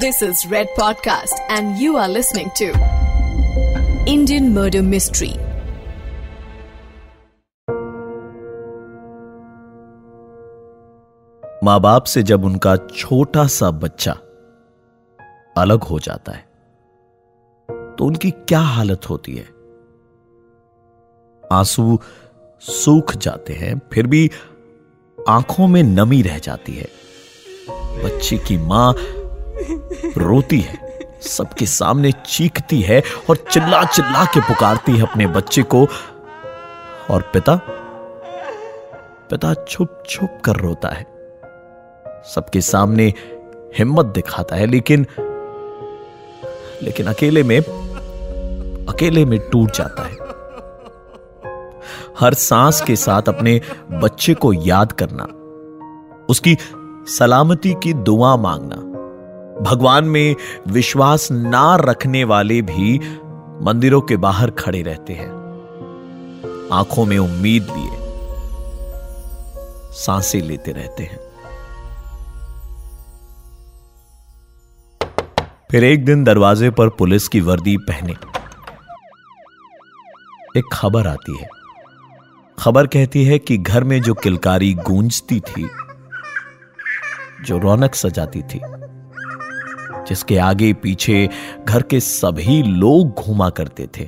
This is Red Podcast, and you are listening to Indian Murder Mystery. माँ बाप से जब उनका छोटा सा बच्चा अलग हो जाता है तो उनकी क्या हालत होती है आँसू सूख जाते हैं फिर भी आँखों में नमी रह जाती है बच्चे की माँ रोती है, सबके सामने चीखती है और चिल्ला चिल्ला के पुकारती है अपने बच्चे को। और पिता? पिता छुप छुप कर रोता है। सबके सामने हिम्मत दिखाता है, लेकिन लेकिन अकेले में अकेले में टूट जाता है। हर सांस के साथ अपने बच्चे को याद करना, उसकी सलामती की दुआ मांगना भगवान में विश्वास ना रखने वाले भी मंदिरों के बाहर खड़े रहते हैं। आँखों में उम्मीद लिए साँसें लेते रहते हैं। फिर एक दिन दरवाजे पर पुलिस की वर्दी पहने। एक खबर आती है। खबर कहती है कि घर में जो किलकारी गूंजती थी, जो रौनक सजाती थी जिसके आगे पीछे घर के सभी लोग घूमा करते थे।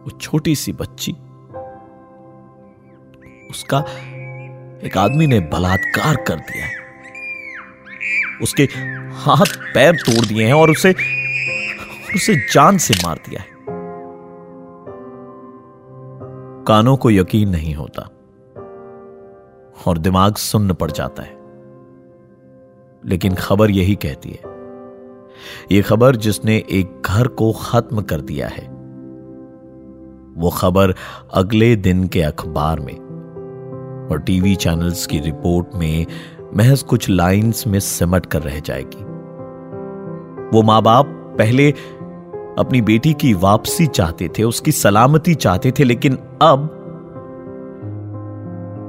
वो छोटी सी बच्ची, उसका एक आदमी ने बलात्कार कर दिया है। उसके हाथ पैर तोड़ दिए हैं और उसे उसे जान से मार दिया है। कानों को यकीन नहीं होता और दिमाग सुन्न पड़ जाता है। लेकिन खबर यही कहती है। यह खबर जिसने एक घर को खत्म कर दिया है, वो खबर अगले दिन के अखबार में और टीवी चैनल्स की रिपोर्ट में महज कुछ लाइंस में सिमट कर रह जाएगी। वो माँ बाप पहले अपनी बेटी की वापसी चाहते थे, उसकी सलामती चाहते थे, लेकिन अब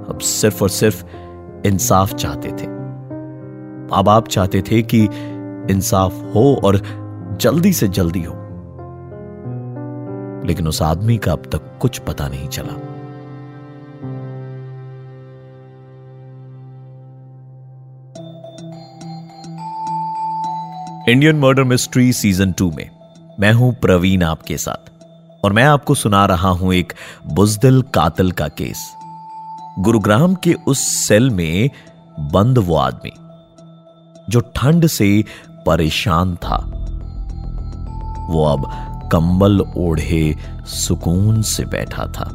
अब सिर्फ़ और सिर्फ़ इंसाफ चाहते थे। माँ बाप चाहते थे कि इंसाफ हो और जल्दी से जल्दी हो। लेकिन उस आदमी का अब तक कुछ पता नहीं चला। Indian murder mystery season two में मैं हूँ प्रवीण आपके साथ, और मैं आपको सुना रहा हूँ एक बुजदिल कातल का केस। गुरुग्राम के उस सेल में बंद वो आदमी। जो ठंड से परेशान था। वो अब कंबल ओढ़े सुकून से बैठा था।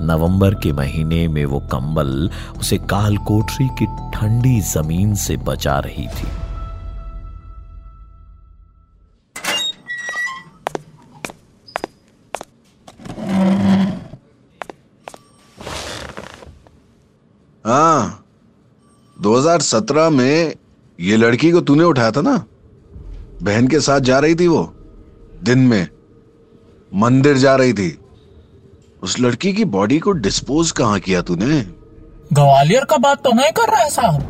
नवंबर के महीने में वो कंबल उसे कालकोठरी की ठंडी ज़मीन से बचा रही थी। 2017 में ये लड़की को तूने उठाया था ना? बहन के साथ जा रही थी वो दिन में। मंदिर जा रही थी। उस लड़की की बॉडी को डिस्पोज कहाँ किया तूने? ग्वालियर का बात तो नहीं कर रहा है साहब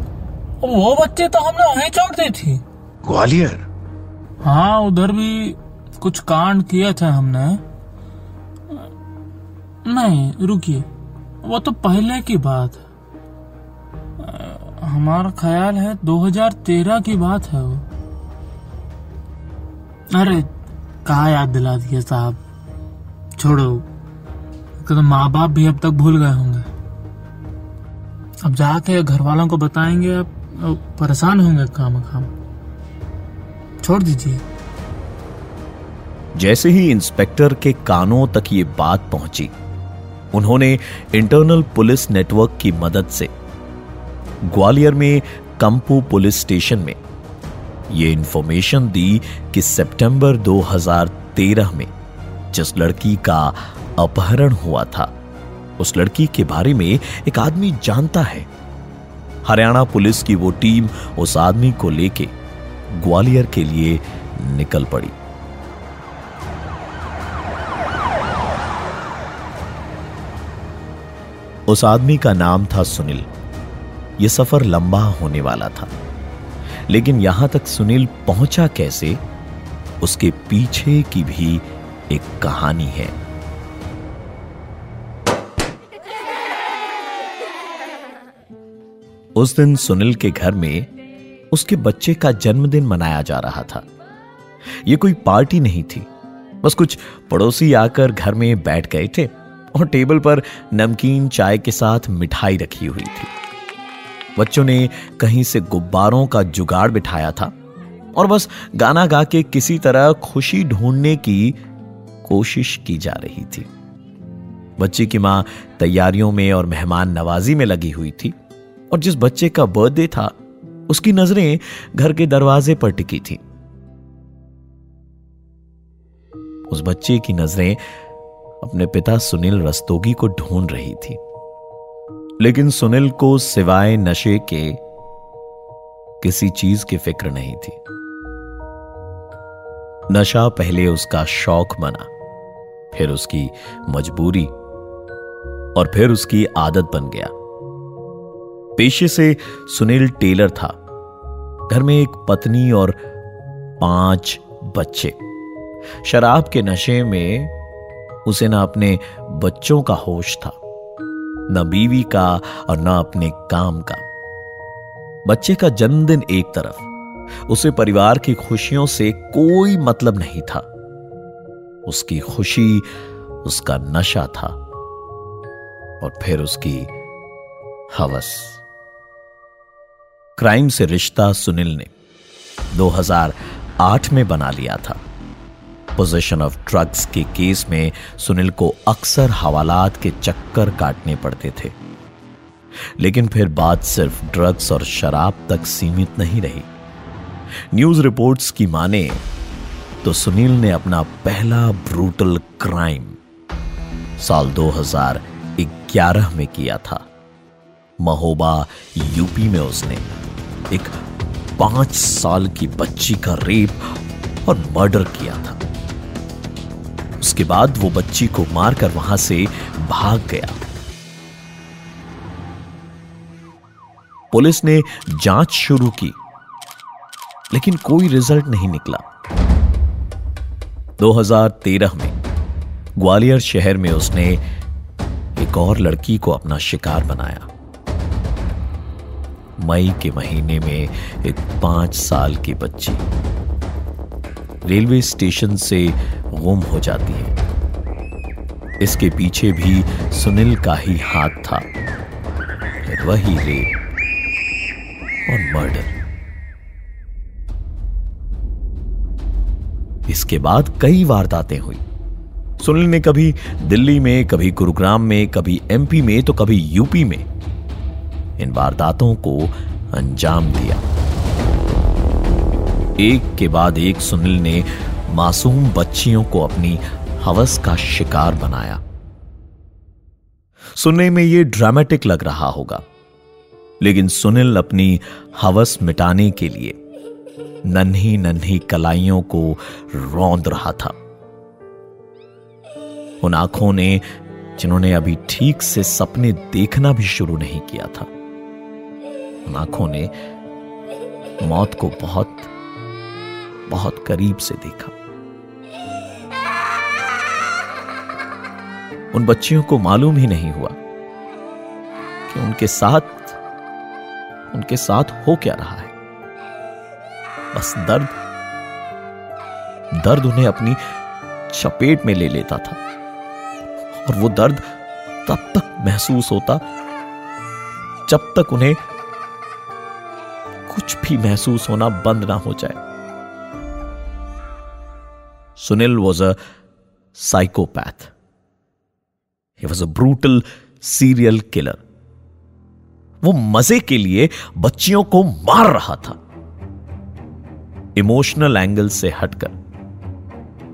वो बच्चे तो हमने वहीं छोड़ दी थी। ग्वालियर? हाँ उधर भी कुछ कांड किए थे हमने। नहीं रुकिए। वो तो पहले की बात है। हमारा ख्याल है 2013 की बात है वो। अरे, कहा याद दिला दिया साहब? छोड़ो। तो माँ बाप भी अब तक भूल गए होंगे। अब जाके घर वालों को बताएँगे अब परेशान होंगे काम काम छोड़ दीजिए। जैसे ही इंस्पेक्टर के कानों तक ये बात पहुँची, उन्होंने इंटरनल पुलिस नेटवर्क की मदद से ग्वालियर में कंपू पुलिस स्टेशन में। यह इंफॉर्मेशन दी कि सितंबर 2013 में जिस लड़की का अपहरण हुआ था, उस लड़की के बारे में एक आदमी जानता है। हरियाणा पुलिस की वो टीम उस आदमी को लेके ग्वालियर के लिए निकल पड़ी। उस आदमी का नाम था सुनील। यह सफ़र लंबा होने वाला था। लेकिन यहाँ तक सुनील पहुँचा कैसे, उसके पीछे की भी एक कहानी है। उस दिन सुनील के घर में उसके बच्चे का जन्मदिन मनाया जा रहा था। यह कोई पार्टी नहीं थी। बस कुछ पड़ोसी आकर घर में बैठ गए थे और टेबल पर नमकीन चाय के साथ मिठाई रखी हुई थी। बच्चों ने कहीं से गुब्बारों का जुगाड़ बिठाया था। और बस गाना गा के किसी तरह खुशी ढूँढने की कोशिश की जा रही थी। बच्चे की माँ तैयारियों में और मेहमान नवाजी में लगी हुई थी। और जिस बच्चे का बर्थडे था, उसकी नज़रें घर के दरवाजे पर टिकी थी। उस बच्चे की नज़रें अपने पिता सुनील रस्तोगी को ढूंढ रही थी। लेकिन सुनील को सिवाय नशे के किसी चीज़ की फ़िक्र नहीं थी। नशा पहले उसका शौक बना, फिर उसकी मजबूरी और फिर उसकी आदत बन गया। पेशे से सुनील टेलर था। घर में एक पत्नी और पाँच बच्चे। शराब के नशे में उसे ना अपने बच्चों का होश था। न बीवी का और न अपने काम का। बच्चे का जन्मदिन एक तरफ़, उसे परिवार की खुशियों से कोई मतलब नहीं था। उसकी खुशी उसका नशा था और फिर उसकी हवस। क्राइम से रिश्ता सुनील ने 2008 में बना लिया था। पोजेशन ऑफ़ ड्रग्स के केस में सुनील को अक्सर हवालात के चक्कर काटने पड़ते थे। लेकिन फिर बात सिर्फ़ ड्रग्स और शराब तक सीमित नहीं रही। न्यूज़ रिपोर्ट्स की माने तो सुनील ने अपना पहला ब्रूटल क्राइम साल 2011 में किया था। महोबा यूपी में उसने एक पाँच साल की बच्ची का रेप और मर्डर किया था। उसके बाद वो बच्ची को मारकर वहाँ से भाग गया। पुलिस ने जाँच शुरू की, लेकिन कोई रिज़ल्ट नहीं निकला। 2013 में ग्वालियर शहर में उसने एक और लड़की को अपना शिकार बनाया। मई के महीने में एक पाँच साल की बच्ची। रेलवे स्टेशन से गुम हो जाती है। इसके पीछे भी सुनील का ही हाथ था। फिर वही रेप और मर्डर। इसके बाद कई वारदातें हुई। सुनील ने कभी दिल्ली में, कभी गुरुग्राम में, कभी एमपी में तो कभी यूपी में इन वारदातों को अंजाम दिया। एक के बाद एक सुनील ने मासूम बच्चियों को अपनी हवस का शिकार बनाया। सुनने में यह ड्रामेटिक लग रहा होगा, लेकिन सुनील अपनी हवस मिटाने के लिए नन्ही नन्ही कलाइयों को रौंद रहा था। उन आँखों ने, जिन्होंने अभी ठीक से सपने देखना भी शुरू नहीं किया था, उन आँखों ने मौत को बहुत बहुत करीब से देखा। उन बच्चियों को मालूम ही नहीं हुआ कि उनके साथ उनके साथ हो क्या रहा है। बस दर्द दर्द उन्हें अपनी चपेट में ले लेता था। और वो दर्द तब तक महसूस होता जब तक उन्हें कुछ भी महसूस होना बंद ना हो जाए। Sunil was a psychopath he was a brutal serial killer वो मज़े के लिए बच्चियों को मार रहा था। इमोशनल एंगल से हटकर।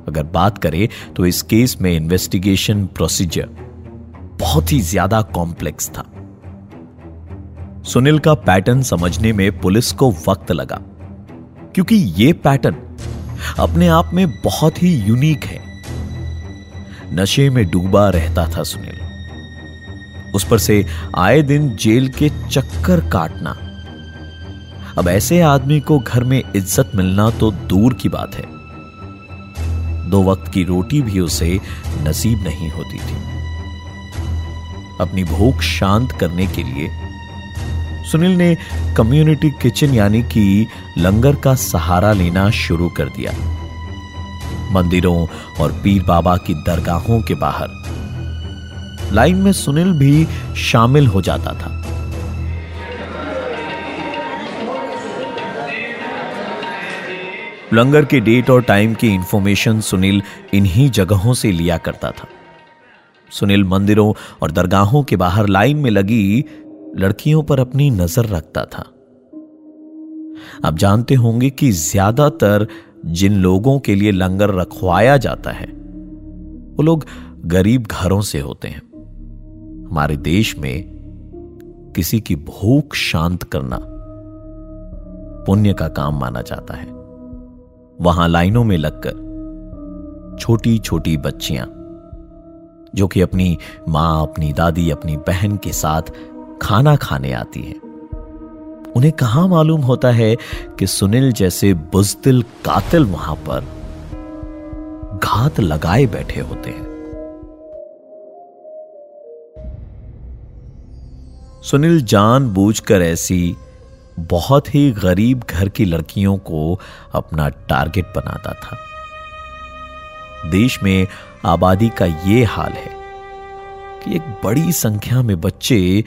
अगर बात करें तो इस केस में इन्वेस्टिगेशन प्रोसीजर बहुत ही ज़्यादा कॉम्प्लेक्स था। सुनील का पैटर्न समझने में पुलिस को वक्त लगा। क्योंकि यह पैटर्न अपने आप में बहुत ही यूनिक है। नशे में डूबा रहता था सुनील। उस पर से आए दिन जेल के चक्कर काटना। अब ऐसे आदमी को घर में इज़्ज़त मिलना तो दूर की बात है। दो वक्त की रोटी भी उसे नसीब नहीं होती थी। अपनी भूख शांत करने के लिए सुनील ने कम्युनिटी किचन यानी कि लंगर का सहारा लेना शुरू कर दिया। मंदिरों और पीर बाबा की दरगाहों के बाहर। लाइन में सुनील भी शामिल हो जाता था। लंगर के डेट और टाइम की इंफॉर्मेशन सुनील इन्हीं जगहों से लिया करता था। सुनील मंदिरों और दरगाहों के बाहर लाइन में लगी लड़कियों पर अपनी नज़र रखता था। आप जानते होंगे कि ज़्यादातर जिन लोगों के लिए लंगर रखवाया जाता है, वो लोग गरीब घरों से होते हैं। हमारे देश में किसी की भूख शांत करना पुण्य का काम माना जाता है। वहाँ लाइनों में लगकर छोटी छोटी बच्चियाँ, जो कि अपनी माँ, अपनी दादी, अपनी बहन के साथ खाना खाने आती है। उन्हें कहा मालूम होता है कि सुनील जैसे बुजदिल कातिल वहाँ पर घात लगाए बैठे होते हैं। सुनील जान बूझकर ऐसी बहुत ही गरीब घर की लड़कियों को अपना टारगेट बनाता था। देश में आबादी का यह हाल है कि एक बड़ी संख्या में बच्चे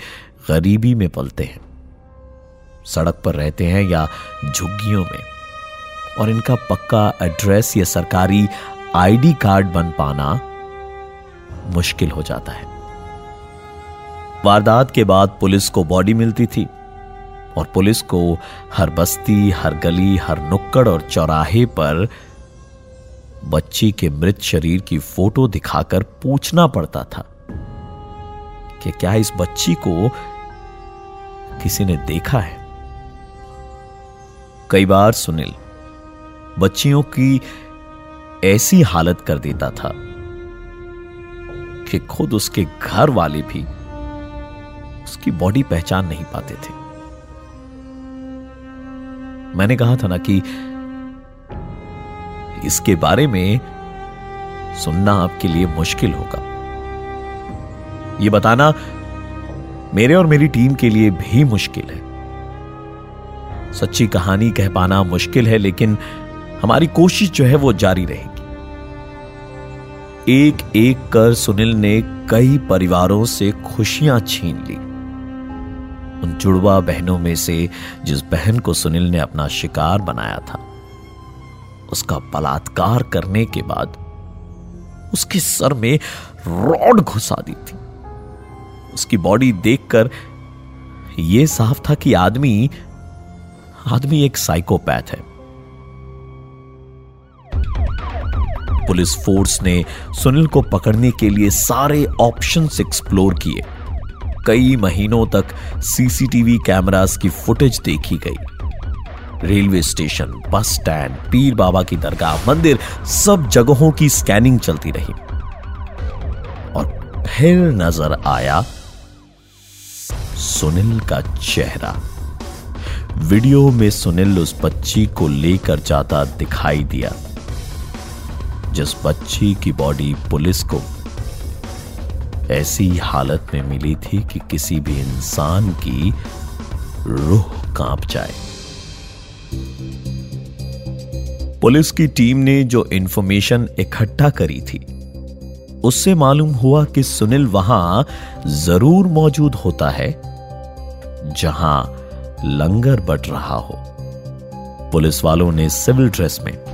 गरीबी में पलते हैं, सड़क पर रहते हैं या झुग्गियों में। और इनका पक्का एड्रेस या सरकारी आईडी कार्ड बन पाना मुश्किल हो जाता है। वारदात के बाद पुलिस को बॉडी मिलती थी और पुलिस को हर बस्ती, हर गली, हर नुक्कड़ और चौराहे पर बच्ची के मृत शरीर की फ़ोटो दिखाकर पूछना पड़ता था। कि क्या इस बच्ची को किसी ने देखा है? कई बार सुनील, बच्चियों की ऐसी हालत कर देता था कि खुद उसके घर वाले भी उसकी बॉडी पहचान नहीं पाते थे। मैंने कहा था ना कि इसके बारे में सुनना आपके लिए मुश्किल होगा। यह बताना मेरे और मेरी टीम के लिए भी मुश्किल है। सच्ची कहानी कह पाना मुश्किल है, लेकिन हमारी कोशिश जो है वो जारी रहेगी। एक एक कर सुनील ने कई परिवारों से खुशियाँ छीन ली। उन जुड़वा बहनों में से जिस बहन को सुनील ने अपना शिकार बनाया था, उसका बलात्कार करने के बाद उसके सर में रॉड घुसा दी थी। उसकी बॉडी देखकर यह साफ़ था कि आदमी आदमी एक साइकोपैथ है। पुलिस फोर्स ने सुनील को पकड़ने के लिए सारे ऑप्शंस एक्सप्लोर किए। कई महीनों तक सीसीटीवी कैमरास की फुटेज देखी गई। रेलवे स्टेशन, बस स्टैंड, पीर बाबा की दरगाह, मंदिर, सब जगहों की स्कैनिंग चलती रही। और फिर नज़र आया सुनील का चेहरा। वीडियो में सुनील उस बच्ची को लेकर जाता दिखाई दिया, जिस बच्ची की बॉडी पुलिस को ऐसी हालत में मिली थी कि किसी भी इंसान की रूह काँप जाए। पुलिस की टीम ने जो इंफॉर्मेशन इकट्ठा करी थी, उससे मालूम हुआ कि सुनील वहाँ ज़रूर मौजूद होता है जहाँ लंगर बट रहा हो। पुलिस वालों ने सिविल ड्रेस में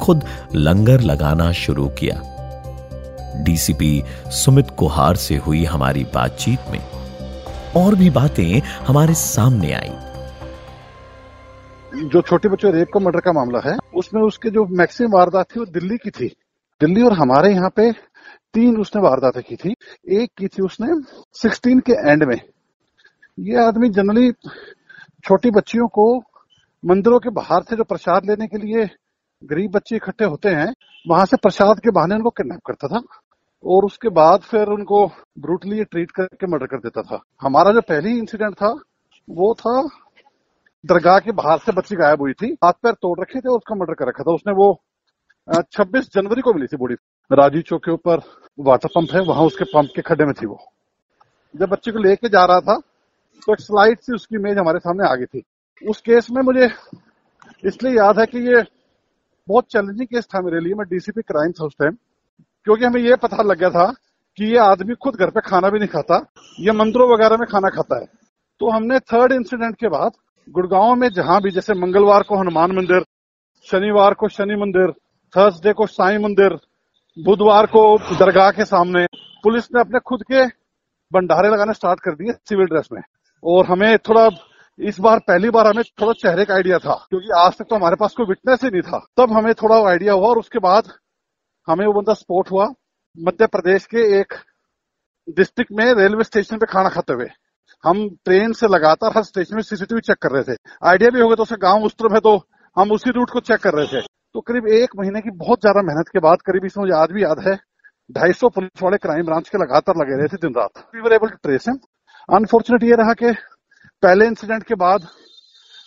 खुद लंगर लगाना शुरू किया। डीसीपी सुमित कुहार से हुई हमारी बातचीत में और भी बातें हमारे सामने आई। जो छोटे बच्चों रेप का, मर्डर का मामला है, उसमें उसके जो मैक्सिमम वारदात थी वो दिल्ली की थी। दिल्ली और हमारे यहाँ पे तीन उसने वारदातें की थी। एक की थी उसने सिक्सटीन के एंड में। ये आदमी जनरली छोटी बच्चियों को मंदिरों के बाहर से जो प्रसाद लेने के लिए गरीब बच्चे इकट्ठे होते हैं, वहाँ से प्रसाद के बहाने उनको किडनैप करता था और उसके बाद फिर उनको ब्रूटली ट्रीट करके मर्डर कर देता था। हमारा जो पहली इंसिडेंट था, वो था दरगाह के बाहर से बच्ची गायब हुई थी, हाथ पैर तोड़ रखे थे और उसका मर्डर कर रखा था। उसने वो छब्बीस जनवरी को मिली थी बॉडी राजीव चौक के ऊपर वाटर पंप है, वहाँ उसके पंप के खड्डे में थी वो। जब बच्चे को लेके जा रहा था एक स्लाइड सी उसकी इमेज हमारे सामने आ गई थी। उस केस में मुझे इसलिए याद है कि ये बहुत चैलेंजिंग केस था मेरे लिए। मैं डीसीपी क्राइम था उस टाइम क्योंकि हमें ये पता लग गया था कि ये आदमी खुद घर पे खाना भी नहीं खाता, ये मंदिरों वगैरह में खाना खाता है। तो हमने थर्ड इंसिडेंट के बाद गुड़गांव में जहाँ भी, जैसे मंगलवार को हनुमान मंदिर, शनिवार को शनि मंदिर थर्सडे को साई मंदिर, बुधवार को दरगाह के सामने, पुलिस ने अपने खुद के भंडारे लगाने स्टार्ट कर दिए सिविल ड्रेस में। और हमें थोड़ा, इस बार, पहली बार हमें थोड़ा चेहरे का आइडिया था, क्योंकि आज तक तो हमारे पास कोई विटनेस ही नहीं था। तब हमें थोड़ा आइडिया हुआ और उसके बाद हमें वो बंदा स्पोर्ट हुआ मध्य प्रदेश के एक डिस्ट्रिक्ट में रेलवे स्टेशन पे खाना खाते हुए। हम ट्रेन से लगातार हर स्टेशन में सीसीटीवी चेक कर रहे थे। आइडिया भी होगा तो उसका गाँव उस तरफ़ है तो हम उसी रूट को चेक कर रहे थे। तो करीब एक महीने की बहुत ज़्यादा मेहनत के बाद, करीब इसमें मुझे आज भी याद है, ढाई सौ पुलिस वाले क्राइम ब्रांच के लगातार लगे रहे थे दिन रात we were able to trace him unfortunate ये रहा कि पहले इंसिडेंट के बाद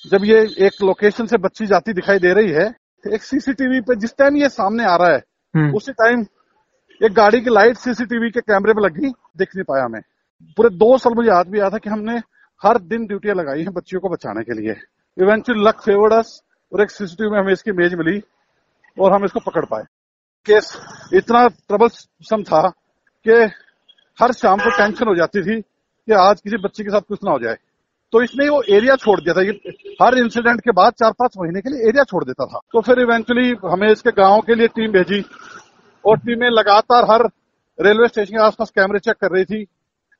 जब ये एक लोकेशन से बच्ची जाती दिखाई दे रही है एक सीसीटीवी पे जिस टाइम ये सामने आ रहा है हम्म। उसी टाइम एक गाड़ी की लाइट सीसीटीवी के कैमरे में लगी दिख नहीं पाया हमें। पूरे दो साल मुझे याद भी आया था कि हमने हर दिन ड्यूटियाँ लगाई हैं बच्चियों को बचाने के लिए। इवेंचुअली लक फेवर्ड अस और एक सीसीटीवी में हमें इसकी इमेज मिली और हम इसको पकड़ पाए। केस इतना ट्रबल सम था कि हर शाम को टेंशन हो जाती थी कि आज किसी बच्चे के साथ कुछ ना हो जाए। तो इसने वो एरिया छोड़ दिया था। ये हर इंसिडेंट के बाद चार पाँच महीने के लिए एरिया छोड़ देता था। तो फिर इवेंचुअली हमें इसके गाँव के लिए टीम भेजी और टीमें लगातार हर रेलवे स्टेशन के आसपास कैमरे चेक कर रही थी।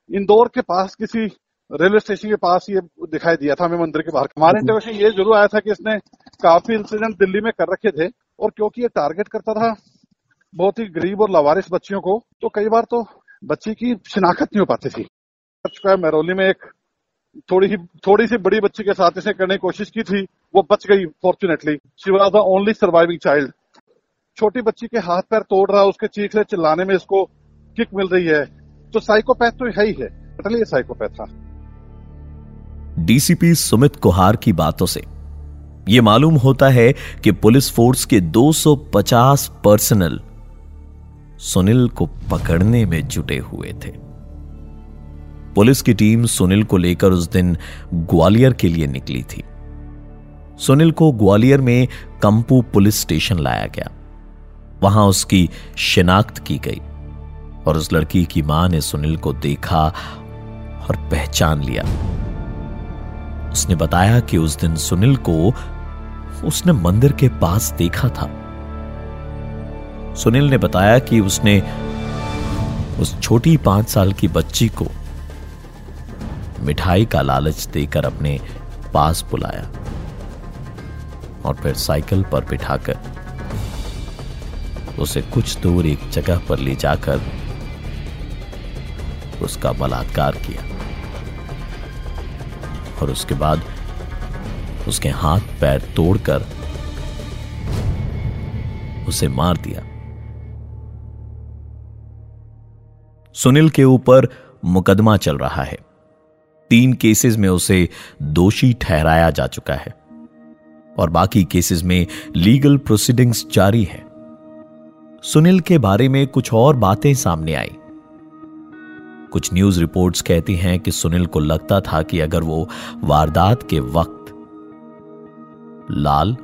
इंदौर के पास किसी रेलवे स्टेशन के पास ये दिखाई दिया था हमें मंदिर के बाहर। हमारे इंटरवेशन ये ज़रूर आया था कि इसने काफ़ी इंसिडेंट दिल्ली में कर रखे थे और क्योंकि ये टारगेट करता था बहुत ही गरीब और लवारिस बच्चियों को तो कई बार तो बच्ची की शिनाख्त नहीं हो पाती थी। चुका है महरौली में एक थोड़ी ही थोड़ी सी बड़ी बच्ची के साथ इसे करने की कोशिश की थी, वो बच गई fortunately she was the only surviving child छोटी बच्ची के हाथ पैर तोड़ रहा, उसके चीखने चिल्लाने में इसको किक मिल रही है। तो साइकोपैथ तो है ही है। टोटली साइकोपैथ था। डीसीपी सुमित कुहार की बातों से यह मालूम होता है कि पुलिस फोर्स के 250 पर्सनल सुनील को पकड़ने में जुटे हुए थे। पुलिस की टीम सुनील को लेकर उस दिन ग्वालियर के लिए निकली थी। सुनील को ग्वालियर में कंपू पुलिस स्टेशन लाया गया। वहाँ उसकी शिनाख्त की गई और उस लड़की की माँ ने सुनील को देखा और पहचान लिया। उसने बताया कि उस दिन सुनील को उसने मंदिर के पास देखा था। सुनील ने बताया कि उसने उस छोटी पाँच साल की बच्ची को मिठाई का लालच देकर अपने पास बुलाया और फिर साइकिल पर बिठाकर उसे कुछ दूर एक जगह पर ले जाकर उसका बलात्कार किया और उसके बाद उसके हाथ पैर तोड़कर उसे मार दिया। सुनील के ऊपर मुकदमा चल रहा है। तीन केसेस में उसे दोषी ठहराया जा चुका है। और बाकी केसेस में लीगल प्रोसीडिंग्स जारी है। सुनील के बारे में कुछ और बातें सामने आई। कुछ न्यूज़ रिपोर्ट्स कहती हैं कि सुनील को लगता था कि अगर वो वारदात के वक्त लाल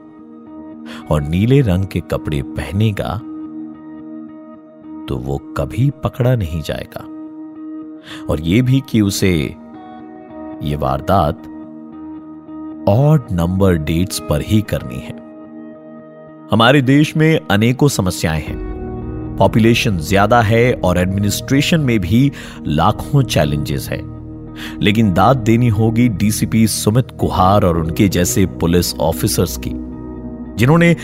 और नीले रंग के कपड़े पहनेगा तो वो कभी पकड़ा नहीं जाएगा। और ये भी कि उसे ये वारदात ऑड नंबर डेट्स पर ही करनी है। हमारे देश में अनेकों समस्याएँ हैं। पॉपुलेशन ज़्यादा है और एडमिनिस्ट्रेशन में भी लाखों चैलेंजेस है। लेकिन दाद देनी होगी डीसीपी सुमित कुहार और उनके जैसे पुलिस ऑफिसर्स की, जिन्होंने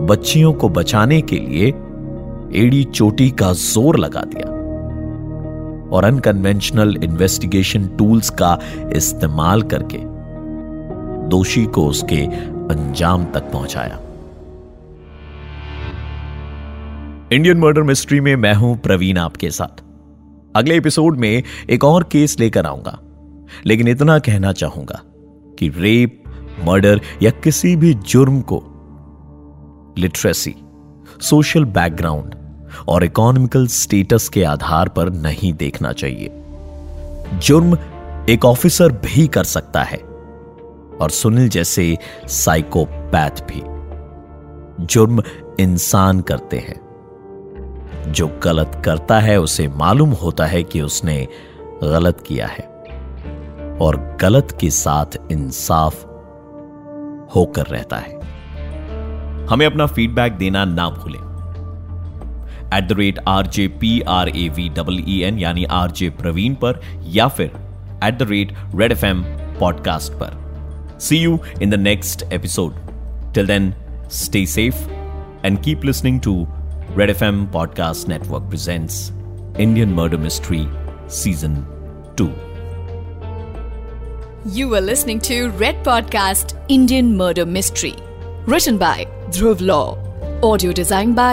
बच्चियों को बचाने के लिए एड़ी चोटी का ज़ोर लगा दिया। और अनकन्वेंशनल इन्वेस्टिगेशन टूल्स का इस्तेमाल करके दोषी को उसके अंजाम तक पहुँचाया। इंडियन मर्डर मिस्ट्री में मैं हूँ प्रवीण आपके साथ। अगले एपिसोड में एक और केस लेकर आऊँगा। लेकिन इतना कहना चाहूँगा कि रेप मर्डर या किसी भी जुर्म को लिटरेसी सोशल बैकग्राउंड और इकोनॉमिकल स्टेटस के आधार पर नहीं देखना चाहिए। जुर्म एक ऑफिसर भी कर सकता है, और सुनील जैसे साइकोपैथ भी। जुर्म इंसान करते हैं। जो गलत करता है, उसे मालूम होता है कि उसने गलत किया है, और गलत के साथ इंसाफ होकर रहता है। हमें अपना फीडबैक देना ना भूलें। At the rate R J P R A V double E N यानी आर जे प्रवीण पर या फिर at the rate red F M podcast पर see you in the next episode till then stay safe and keep listening to red F M podcast network presents Indian murder mystery season two You were listening to Red Podcast, Indian Murder Mystery. Written by Dhruv Law. Audio designed by